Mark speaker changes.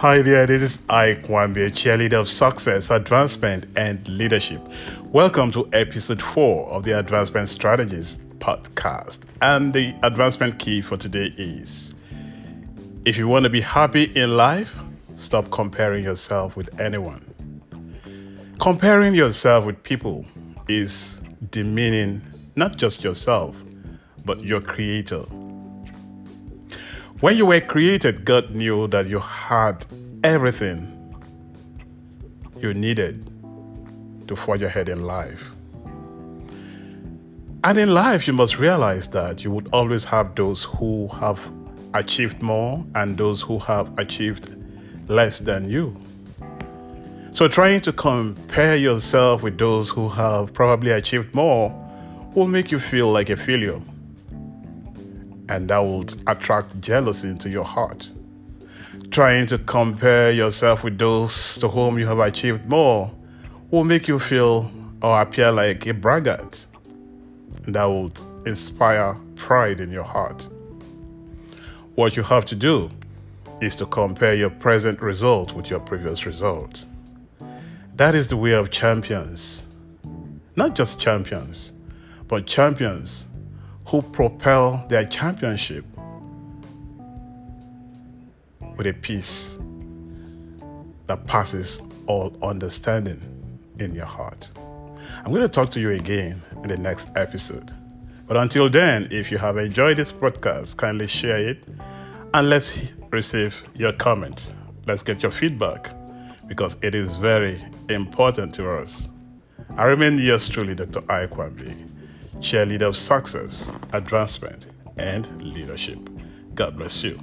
Speaker 1: Hi there, this is Ike Wambi, cheerleader of success, advancement, and leadership. Welcome to episode 4 of the Advancement Strategies podcast. And the advancement key for today is if you want to be happy in life, stop comparing yourself with anyone. Comparing yourself with people is demeaning not just yourself, but your creator. When you were created, God knew that you had everything you needed to forge ahead in life. And in life, you must realize that you would always have those who have achieved more and those who have achieved less than you. So, trying to compare yourself with those who have probably achieved more will make you feel like a failure and that will attract jealousy into your heart. Trying to compare yourself with those to whom you have achieved more will make you feel or appear like a braggart. That will inspire pride in your heart. What you have to do is to compare your present result with your previous result. That is the way of champions. Not just champions, but champions who propel their championship with a peace that passes all understanding in your heart. I'm going to talk to you again in the next episode. But until then, if you have enjoyed this podcast, kindly share it and let's receive your comment. Let's get your feedback because it is very important to us. I remain yours truly, Dr. Ikwambi cheerleader of success, advancement, and leadership. God bless you.